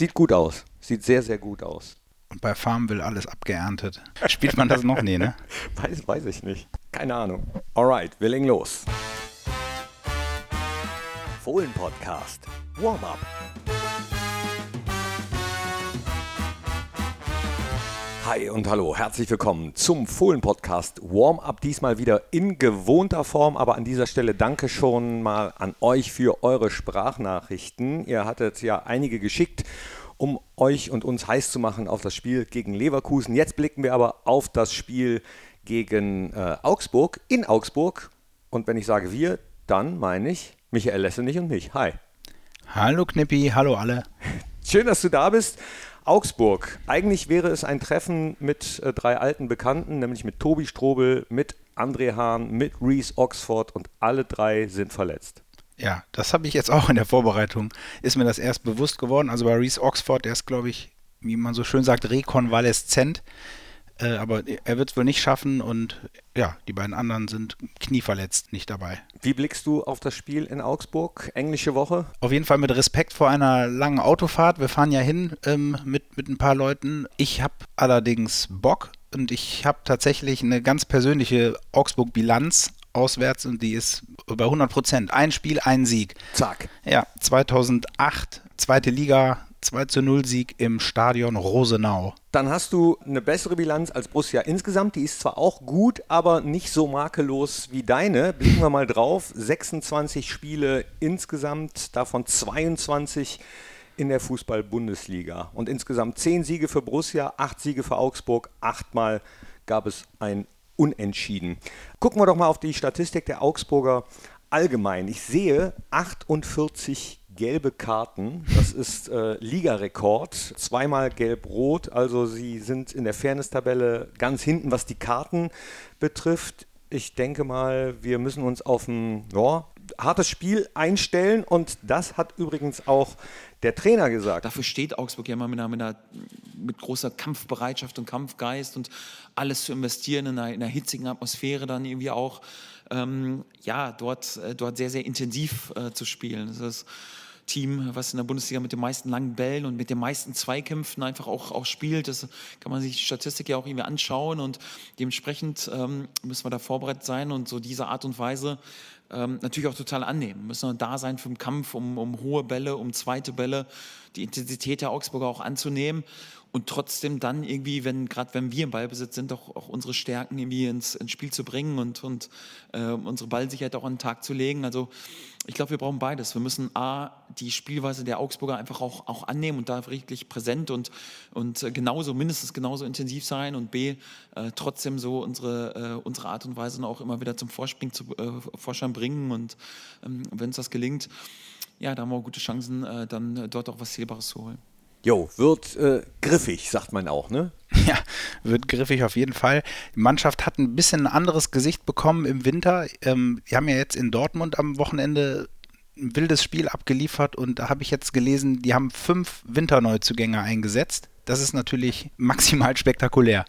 Sieht gut aus. Sieht sehr, sehr gut aus. Und bei Farmville alles abgeerntet. Spielt man das noch? Nee, ne? Weiß, weiß ich nicht. Keine Ahnung. Alright, wir legen los. Fohlen-Podcast. Warm-up. Hi und hallo, herzlich willkommen zum Fohlen-Podcast Warm-Up. Diesmal wieder in gewohnter Form, aber an dieser Stelle danke schon mal an euch für eure Sprachnachrichten. Ihr hattet ja einige geschickt, um euch und uns heiß zu machen auf das Spiel gegen Leverkusen. Jetzt blicken wir aber auf das Spiel gegen äh, Augsburg, in Augsburg. Und wenn ich sage wir, dann meine ich Michael Lessenich und mich. Hi. Hallo Knippi, hallo alle. Schön, dass du da bist. Augsburg. Eigentlich wäre es ein Treffen mit äh, drei alten Bekannten, nämlich mit Tobi Strobel, mit André Hahn, mit Reese Oxford und alle drei sind verletzt. Ja, das habe ich jetzt auch in der Vorbereitung, ist mir das erst bewusst geworden. Also bei Reese Oxford, der ist, glaube ich, wie man so schön sagt, rekonvaleszent. Äh, aber er wird es wohl nicht schaffen und ja, die beiden anderen sind knieverletzt nicht dabei. Wie blickst du auf das Spiel in Augsburg? Englische Woche? Auf jeden Fall mit Respekt vor einer langen Autofahrt. Wir fahren ja hin ähm, mit, mit ein paar Leuten. Ich habe allerdings Bock und ich habe tatsächlich eine ganz persönliche Augsburg-Bilanz auswärts und die ist bei 100 Prozent. Ein Spiel, ein Sieg. Zack. Ja, 2008, zweite Liga, 2 zu 0 Sieg im Stadion Rosenau. Dann hast du eine bessere Bilanz als Borussia insgesamt. Die ist zwar auch gut, aber nicht so makellos wie deine. Blicken wir mal drauf. 26 Spiele insgesamt, davon 22 in der Fußball-Bundesliga. Und insgesamt 10 Siege für Borussia, 8 Siege für Augsburg, 8 Mal gab es ein Unentschieden. Gucken wir doch mal auf die Statistik der Augsburger allgemein. Ich sehe 48 gelbe Karten. Das ist äh, Ligarekord. Zweimal gelb-rot. Also sie sind in der Fairness-Tabelle ganz hinten, was die Karten betrifft. Ich denke mal, wir müssen uns auf ein ja, hartes Spiel einstellen und das hat übrigens auch der Trainer gesagt. Dafür steht Augsburg ja immer mit, einer, mit, einer, mit großer Kampfbereitschaft und Kampfgeist und alles zu investieren in einer, in einer hitzigen Atmosphäre dann irgendwie auch, ähm, ja, dort, äh, dort sehr, sehr intensiv äh, zu spielen. Das ist Team, was in der Bundesliga mit den meisten langen Bällen und mit den meisten Zweikämpfen einfach auch, auch spielt. Das kann man sich die Statistik ja auch irgendwie anschauen und dementsprechend ähm, müssen wir da vorbereitet sein und so diese Art und Weise ähm, natürlich auch total annehmen. Müssen wir da sein für den Kampf um, um hohe Bälle, um zweite Bälle, die Intensität der Augsburger auch anzunehmen und trotzdem dann irgendwie, wenn gerade wenn wir im Ballbesitz sind, auch, auch unsere Stärken irgendwie ins, ins Spiel zu bringen und, und äh, unsere Ballsicherheit auch an den Tag zu legen. Also ich glaube, wir brauchen beides. Wir müssen A, die Spielweise der Augsburger einfach auch, auch annehmen und da richtig präsent und, und äh, genauso, mindestens genauso intensiv sein und B, äh, trotzdem so unsere, äh, unsere Art und Weise auch immer wieder zum Vorspringen zu äh, Vorschein bringen und ähm, wenn uns das gelingt, ja, da haben wir auch gute Chancen, äh, dann dort auch was Zählbares zu holen. Jo, wird äh, griffig, sagt man auch, ne? Ja, wird griffig auf jeden Fall. Die Mannschaft hat ein bisschen ein anderes Gesicht bekommen im Winter. Ähm, die haben ja jetzt in Dortmund am Wochenende ein wildes Spiel abgeliefert und da habe ich jetzt gelesen, die haben fünf Winterneuzugänge eingesetzt. Das ist natürlich maximal spektakulär.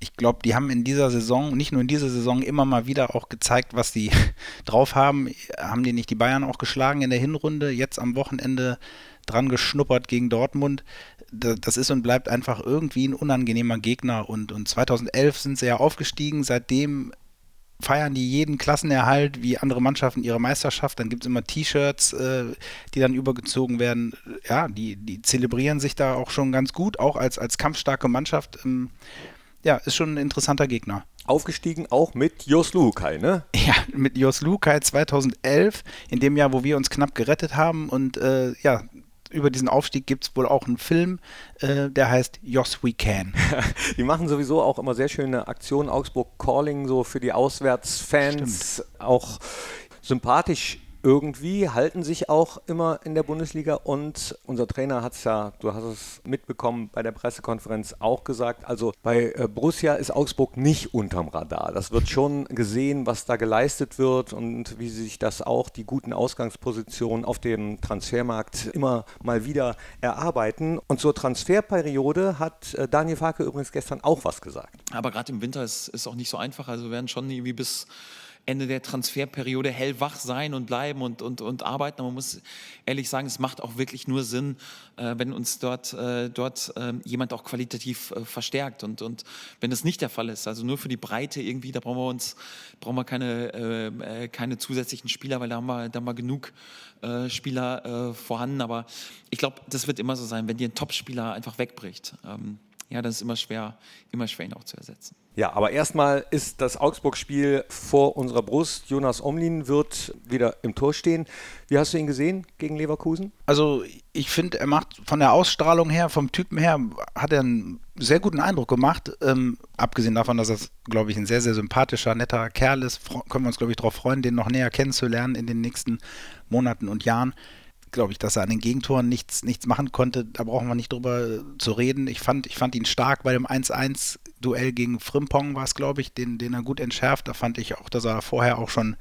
Ich glaube, die haben in dieser Saison, nicht nur in dieser Saison, immer mal wieder auch gezeigt, was die drauf haben. Haben die nicht die Bayern auch geschlagen in der Hinrunde? Jetzt am Wochenende dran geschnuppert gegen Dortmund. Das ist und bleibt einfach irgendwie ein unangenehmer Gegner. Und, und 2011 sind sie ja aufgestiegen. Seitdem feiern die jeden Klassenerhalt wie andere Mannschaften ihre Meisterschaft. Dann gibt es immer T-Shirts, äh, die dann übergezogen werden. Ja, die, die zelebrieren sich da auch schon ganz gut, auch als, als kampfstarke Mannschaft. Ähm, ja, ist schon ein interessanter Gegner. Aufgestiegen auch mit Jos Luhukai, ne? Ja, mit Jos Luhukai 2011, in dem Jahr, wo wir uns knapp gerettet haben. Und äh, ja, über diesen Aufstieg gibt es wohl auch einen Film, äh, der heißt Yes We Can. die machen sowieso auch immer sehr schöne Aktionen. Augsburg Calling, so für die Auswärtsfans Stimmt. auch sympathisch irgendwie halten sich auch immer in der Bundesliga und unser Trainer hat es ja, du hast es mitbekommen, bei der Pressekonferenz auch gesagt, also bei äh, Borussia ist Augsburg nicht unterm Radar. Das wird schon gesehen, was da geleistet wird und wie sich das auch die guten Ausgangspositionen auf dem Transfermarkt immer mal wieder erarbeiten. Und zur Transferperiode hat äh, Daniel Farke übrigens gestern auch was gesagt. Aber gerade im Winter ist es auch nicht so einfach. Also werden schon irgendwie bis Ende der Transferperiode hellwach sein und bleiben und, und, und arbeiten. Aber man muss ehrlich sagen, es macht auch wirklich nur Sinn, äh, wenn uns dort, äh, dort äh, jemand auch qualitativ äh, verstärkt. Und, und wenn das nicht der Fall ist, also nur für die Breite irgendwie, da brauchen wir uns, brauchen wir keine, äh, äh, keine zusätzlichen Spieler, weil da haben wir, da haben wir genug Spieler vorhanden. Aber ich glaube, das wird immer so sein, wenn dir ein Topspieler einfach wegbricht. Ähm, ja, das ist immer schwer, immer schwer ihn auch zu ersetzen. Ja, aber erstmal ist das Augsburg-Spiel vor unserer Brust. Jonas Omlin wird wieder im Tor stehen. Wie hast du ihn gesehen gegen Leverkusen? Also ich finde, er macht von der Ausstrahlung her, vom Typen her, hat er einen sehr guten Eindruck gemacht. Ähm, abgesehen davon, dass er, glaube ich, ein sehr, sehr sympathischer, netter Kerl ist, können wir uns, glaube ich, darauf freuen, den noch näher kennenzulernen in den nächsten Monaten und Jahren glaube ich, dass er an den Gegentoren nichts, nichts machen konnte. Da brauchen wir nicht drüber zu reden. Ich fand, ich fand ihn stark bei dem 1-1-Duell gegen Frimpong, war es, glaube ich, den, den er gut entschärft. Da fand ich auch, dass er vorher auch schon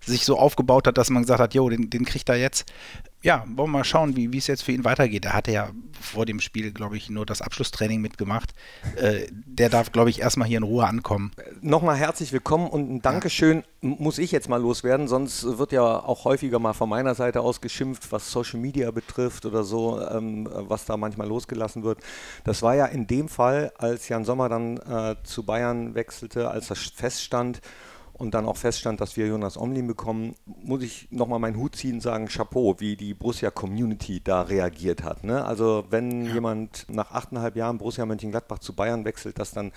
sich so aufgebaut hat, dass man gesagt hat, jo, den, den kriegt er jetzt ja, wollen wir mal schauen, wie es jetzt für ihn weitergeht. Er hatte ja vor dem Spiel, glaube ich, nur das Abschlusstraining mitgemacht. Äh, der darf, glaube ich, erstmal hier in Ruhe ankommen. Nochmal herzlich willkommen und ein Dankeschön ja. muss ich jetzt mal loswerden, sonst wird ja auch häufiger mal von meiner Seite aus geschimpft, was Social Media betrifft oder so, ähm, was da manchmal losgelassen wird. Das war ja in dem Fall, als Jan Sommer dann äh, zu Bayern wechselte, als das feststand und dann auch feststand, dass wir Jonas Omlin bekommen, muss ich nochmal meinen Hut ziehen und sagen, Chapeau, wie die Borussia-Community da reagiert hat. Ne? Also wenn ja. jemand nach achteinhalb Jahren Borussia Mönchengladbach zu Bayern wechselt, dass dann,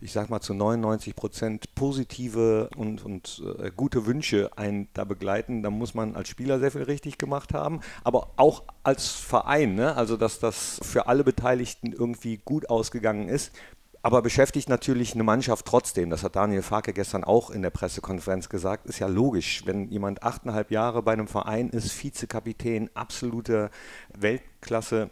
ich sag mal, zu 99 Prozent positive und, und äh, gute Wünsche einen da begleiten, dann muss man als Spieler sehr viel richtig gemacht haben, aber auch als Verein, ne? also dass das für alle Beteiligten irgendwie gut ausgegangen ist aber beschäftigt natürlich eine Mannschaft trotzdem. Das hat Daniel Farke gestern auch in der Pressekonferenz gesagt. Ist ja logisch, wenn jemand achteinhalb Jahre bei einem Verein ist, Vizekapitän, absolute Weltklasse.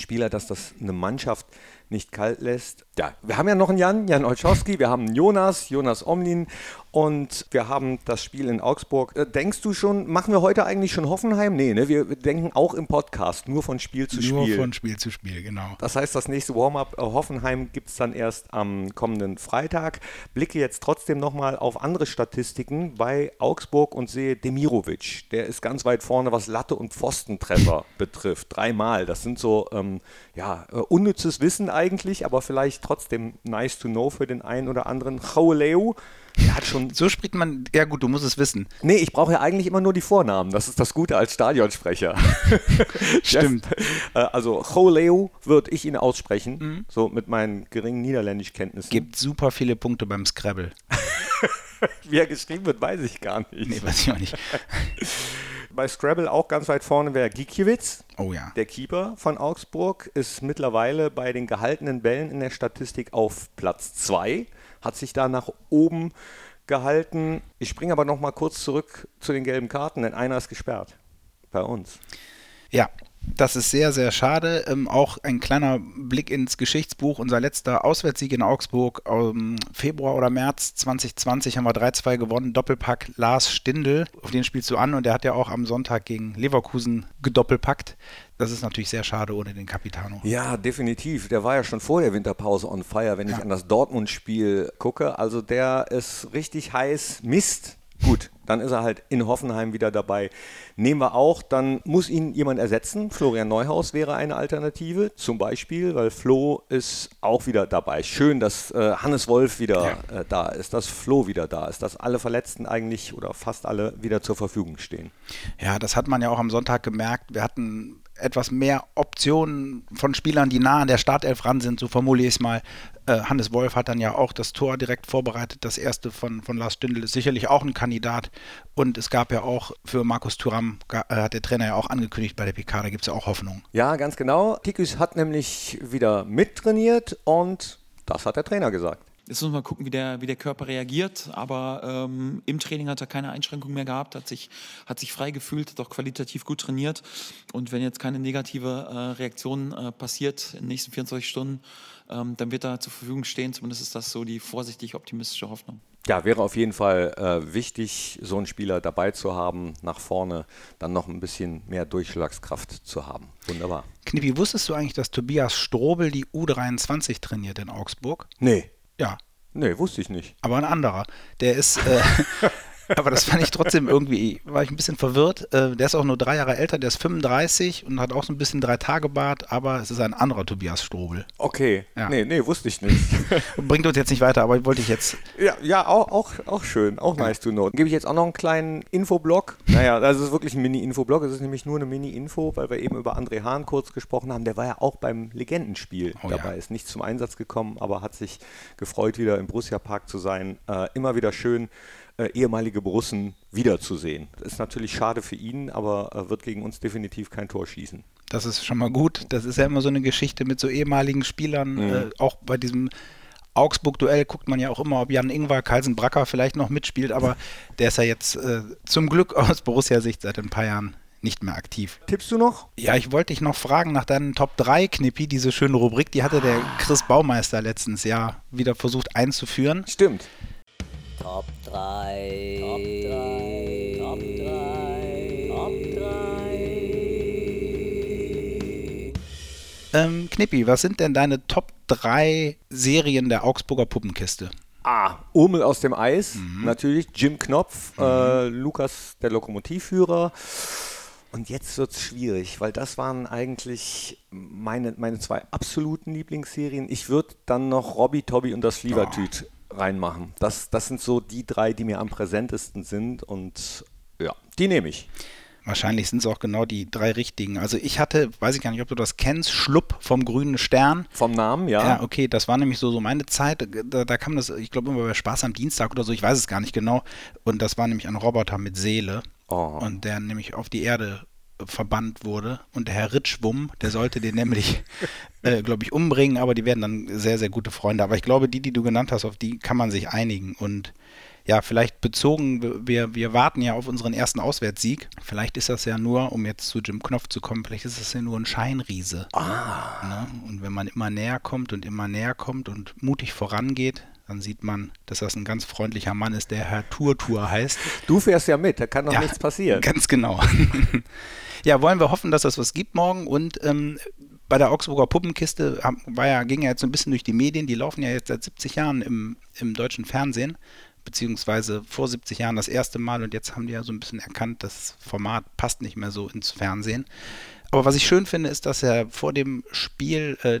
Spieler, dass das eine Mannschaft nicht kalt lässt. Ja, wir haben ja noch einen Jan, Jan Olschowski, wir haben einen Jonas, Jonas Omlin und wir haben das Spiel in Augsburg. Äh, denkst du schon, machen wir heute eigentlich schon Hoffenheim? Nee, ne? wir denken auch im Podcast nur von Spiel zu Spiel. Nur von Spiel zu Spiel, genau. Das heißt, das nächste Warm-up äh, Hoffenheim gibt es dann erst am kommenden Freitag. Blicke jetzt trotzdem nochmal auf andere Statistiken bei Augsburg und sehe Demirovic. Der ist ganz weit vorne, was Latte- und Pfostentreffer betrifft. Dreimal. Das sind so ähm, ja, äh, unnützes Wissen eigentlich eigentlich, aber vielleicht trotzdem nice to know für den einen oder anderen. Chauleu, der hat schon. So spricht man, ja gut, du musst es wissen. Nee, ich brauche ja eigentlich immer nur die Vornamen. Das ist das Gute als Stadionsprecher. Stimmt. Äh, also Choleo würde ich ihn aussprechen, mhm. so mit meinen geringen Niederländischkenntnissen. Gibt super viele Punkte beim Scrabble. Wie er geschrieben wird, weiß ich gar nicht. Nee, weiß ich auch nicht. Bei Scrabble auch ganz weit vorne wäre Gikiewicz. Oh ja. Der Keeper von Augsburg ist mittlerweile bei den gehaltenen Bällen in der Statistik auf Platz 2. Hat sich da nach oben gehalten. Ich springe aber noch mal kurz zurück zu den gelben Karten, denn einer ist gesperrt. Bei uns. Ja, das ist sehr, sehr schade. Ähm, auch ein kleiner Blick ins Geschichtsbuch. Unser letzter Auswärtssieg in Augsburg im Februar oder März 2020 haben wir 3-2 gewonnen. Doppelpack Lars Stindl. Auf den spielst du an und der hat ja auch am Sonntag gegen Leverkusen gedoppelpackt. Das ist natürlich sehr schade ohne den Capitano. Ja, definitiv. Der war ja schon vor der Winterpause on fire, wenn ja. ich an das Dortmund-Spiel gucke. Also der ist richtig heiß. Mist, Gut, dann ist er halt in Hoffenheim wieder dabei. Nehmen wir auch, dann muss ihn jemand ersetzen. Florian Neuhaus wäre eine Alternative, zum Beispiel, weil Flo ist auch wieder dabei. Schön, dass äh, Hannes Wolf wieder ja. äh, da ist, dass Flo wieder da ist, dass alle Verletzten eigentlich oder fast alle wieder zur Verfügung stehen. Ja, das hat man ja auch am Sonntag gemerkt. Wir hatten etwas mehr Optionen von Spielern, die nah an der Startelf ran sind, so formuliere ich es mal. Äh, Hannes Wolf hat dann ja auch das Tor direkt vorbereitet. Das erste von, von Lars Stündel ist sicherlich auch ein Kandidat. Und es gab ja auch für Markus Thuram, äh, hat der Trainer ja auch angekündigt bei der PK, da gibt es ja auch Hoffnung. Ja, ganz genau. Tikus hat nämlich wieder mittrainiert und das hat der Trainer gesagt. Jetzt muss man mal gucken, wie der, wie der Körper reagiert. Aber ähm, im Training hat er keine Einschränkungen mehr gehabt, hat sich, hat sich frei gefühlt, hat auch qualitativ gut trainiert. Und wenn jetzt keine negative äh, Reaktion äh, passiert in den nächsten 24 Stunden, ähm, dann wird er zur Verfügung stehen. Zumindest ist das so die vorsichtig optimistische Hoffnung. Ja, wäre auf jeden Fall äh, wichtig, so einen Spieler dabei zu haben, nach vorne dann noch ein bisschen mehr Durchschlagskraft zu haben. Wunderbar. Knippi, wusstest du eigentlich, dass Tobias Strobel die U23 trainiert in Augsburg? Nee. Ja. Nee, wusste ich nicht. Aber ein anderer. Der ist, äh, Aber das fand ich trotzdem irgendwie, war ich ein bisschen verwirrt. Äh, der ist auch nur drei Jahre älter, der ist 35 und hat auch so ein bisschen drei Tage Bart, aber es ist ein anderer Tobias Strobel. Okay. Ja. Nee, nee, wusste ich nicht. Bringt uns jetzt nicht weiter, aber wollte ich jetzt. Ja, ja auch, auch, auch schön, auch nice to know. Gebe ich jetzt auch noch einen kleinen Infoblock. Naja, das ist wirklich ein Mini-Infoblock. Es ist nämlich nur eine Mini-Info, weil wir eben über André Hahn kurz gesprochen haben. Der war ja auch beim Legendenspiel Oh ja. dabei, ist nicht zum Einsatz gekommen, aber hat sich gefreut, wieder im Borussia Park zu sein. Äh, immer wieder schön, äh, ehemalige Borussen wiederzusehen. Das ist natürlich schade für ihn, aber äh, wird gegen uns definitiv kein Tor schießen. Das ist schon mal gut. Das ist ja immer so eine Geschichte mit so ehemaligen Spielern. Äh, auch bei diesem Augsburg-Duell guckt man ja auch immer, ob Jan Ingwer, Carlsen Bracker vielleicht noch mitspielt, aber der ist ja jetzt äh, zum Glück aus Borussia-Sicht seit ein paar Jahren nicht mehr aktiv. Tippst du noch? Ja, ich wollte dich noch fragen nach deinen Top 3 Knippi, diese schöne Rubrik, die hatte der Chris Baumeister letztens Jahr wieder versucht einzuführen. Stimmt. Top 3. Top 3. Top 3. Top 3. Ähm, Knippi, was sind denn deine Top 3 Serien der Augsburger Puppenkiste? Ah, Urmel aus dem Eis, Mhm. natürlich. Jim Knopf, äh, Lukas, der Lokomotivführer. Und jetzt wird es schwierig, weil das waren eigentlich meine, meine zwei absoluten Lieblingsserien. Ich würde dann noch Robby, Tobby und das Liebertüt reinmachen. Das, das sind so die drei, die mir am präsentesten sind. Und ja, die nehme ich. Wahrscheinlich sind es auch genau die drei richtigen. Also ich hatte, weiß ich gar nicht, ob du das kennst, Schlupp vom Grünen Stern. Vom Namen, ja. Ja, okay, das war nämlich so, so meine Zeit. Da, da kam das, ich glaube, immer bei Spaß am Dienstag oder so, ich weiß es gar nicht genau. Und das war nämlich ein Roboter mit Seele. Oh. Und der nämlich auf die Erde verbannt wurde. Und der Herr Ritschwumm, der sollte den nämlich, äh, glaube ich, umbringen, aber die werden dann sehr, sehr gute Freunde. Aber ich glaube, die, die du genannt hast, auf die kann man sich einigen. Und ja, vielleicht bezogen, wir, wir warten ja auf unseren ersten Auswärtssieg. Vielleicht ist das ja nur, um jetzt zu Jim Knopf zu kommen, vielleicht ist das ja nur ein Scheinriese. Ne? Und wenn man immer näher kommt und immer näher kommt und mutig vorangeht, dann sieht man, dass das ein ganz freundlicher Mann ist, der Herr Turtur heißt. Du fährst ja mit, da kann doch Ja, nichts passieren. Ganz genau. ja, wollen wir hoffen, dass das was gibt morgen und ähm, bei der Augsburger Puppenkiste war ja, ging ja jetzt so ein bisschen durch die Medien, die laufen ja jetzt seit 70 Jahren im, im deutschen Fernsehen, beziehungsweise vor 70 Jahren das erste Mal und jetzt haben die ja so ein bisschen erkannt, das Format passt nicht mehr so ins Fernsehen. Aber was ich schön finde, ist, dass er vor dem Spiel äh,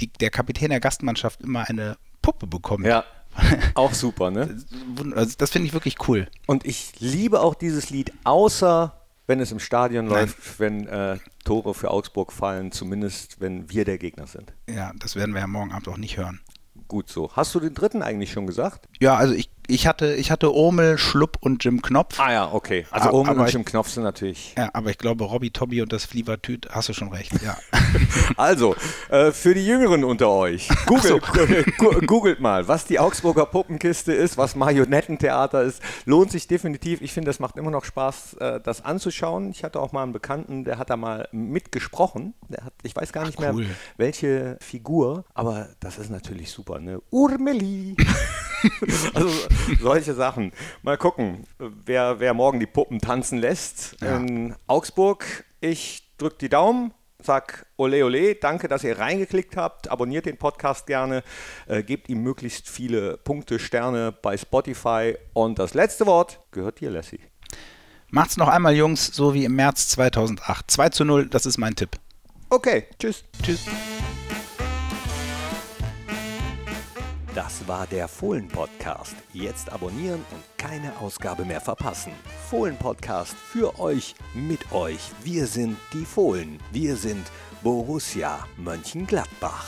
die, der Kapitän der Gastmannschaft immer eine Puppe bekommt. Ja, auch super, ne? Wund- Also das finde ich wirklich cool. Und ich liebe auch dieses Lied, außer wenn es im Stadion Nein. läuft, wenn äh, Tore für Augsburg fallen, zumindest wenn wir der Gegner sind. Ja, das werden wir ja morgen Abend auch nicht hören. Gut so. Hast du den dritten eigentlich schon gesagt? Ja, also ich, ich hatte, ich hatte Urmel, Schlupp und Jim Knopf. Ah ja, okay. Also Ah, Omen aber und Jim Knopf sind natürlich. Ja, aber ich glaube, Robby, Tobby und das Flievertüt, hast du schon recht, ja. Also, äh, für die Jüngeren unter euch, googelt, gu- googelt mal, was die Augsburger Puppenkiste ist, was Marionettentheater ist. Lohnt sich definitiv. Ich finde, das macht immer noch Spaß, äh, das anzuschauen. Ich hatte auch mal einen Bekannten, der hat da mal mitgesprochen. Der hat, ich weiß gar nicht cool. mehr, welche Figur, aber das ist natürlich super, ne? Urmeli. also solche Sachen. Mal gucken, wer, wer morgen die Puppen tanzen lässt Ja. in Augsburg. Ich drücke die Daumen, sag ole ole, danke, dass ihr reingeklickt habt. Abonniert den Podcast gerne, äh, gebt ihm möglichst viele Punkte, Sterne bei Spotify. Und das letzte Wort gehört dir, Lassie. Macht's noch einmal, Jungs, so wie im März 2008. 2 zu 0, das ist mein Tipp. Okay, tschüss. Tschüss. Das war der Fohlen-Podcast. Jetzt abonnieren und keine Ausgabe mehr verpassen. Fohlen-Podcast für euch, mit euch. Wir sind die Fohlen. Wir sind Borussia Mönchengladbach.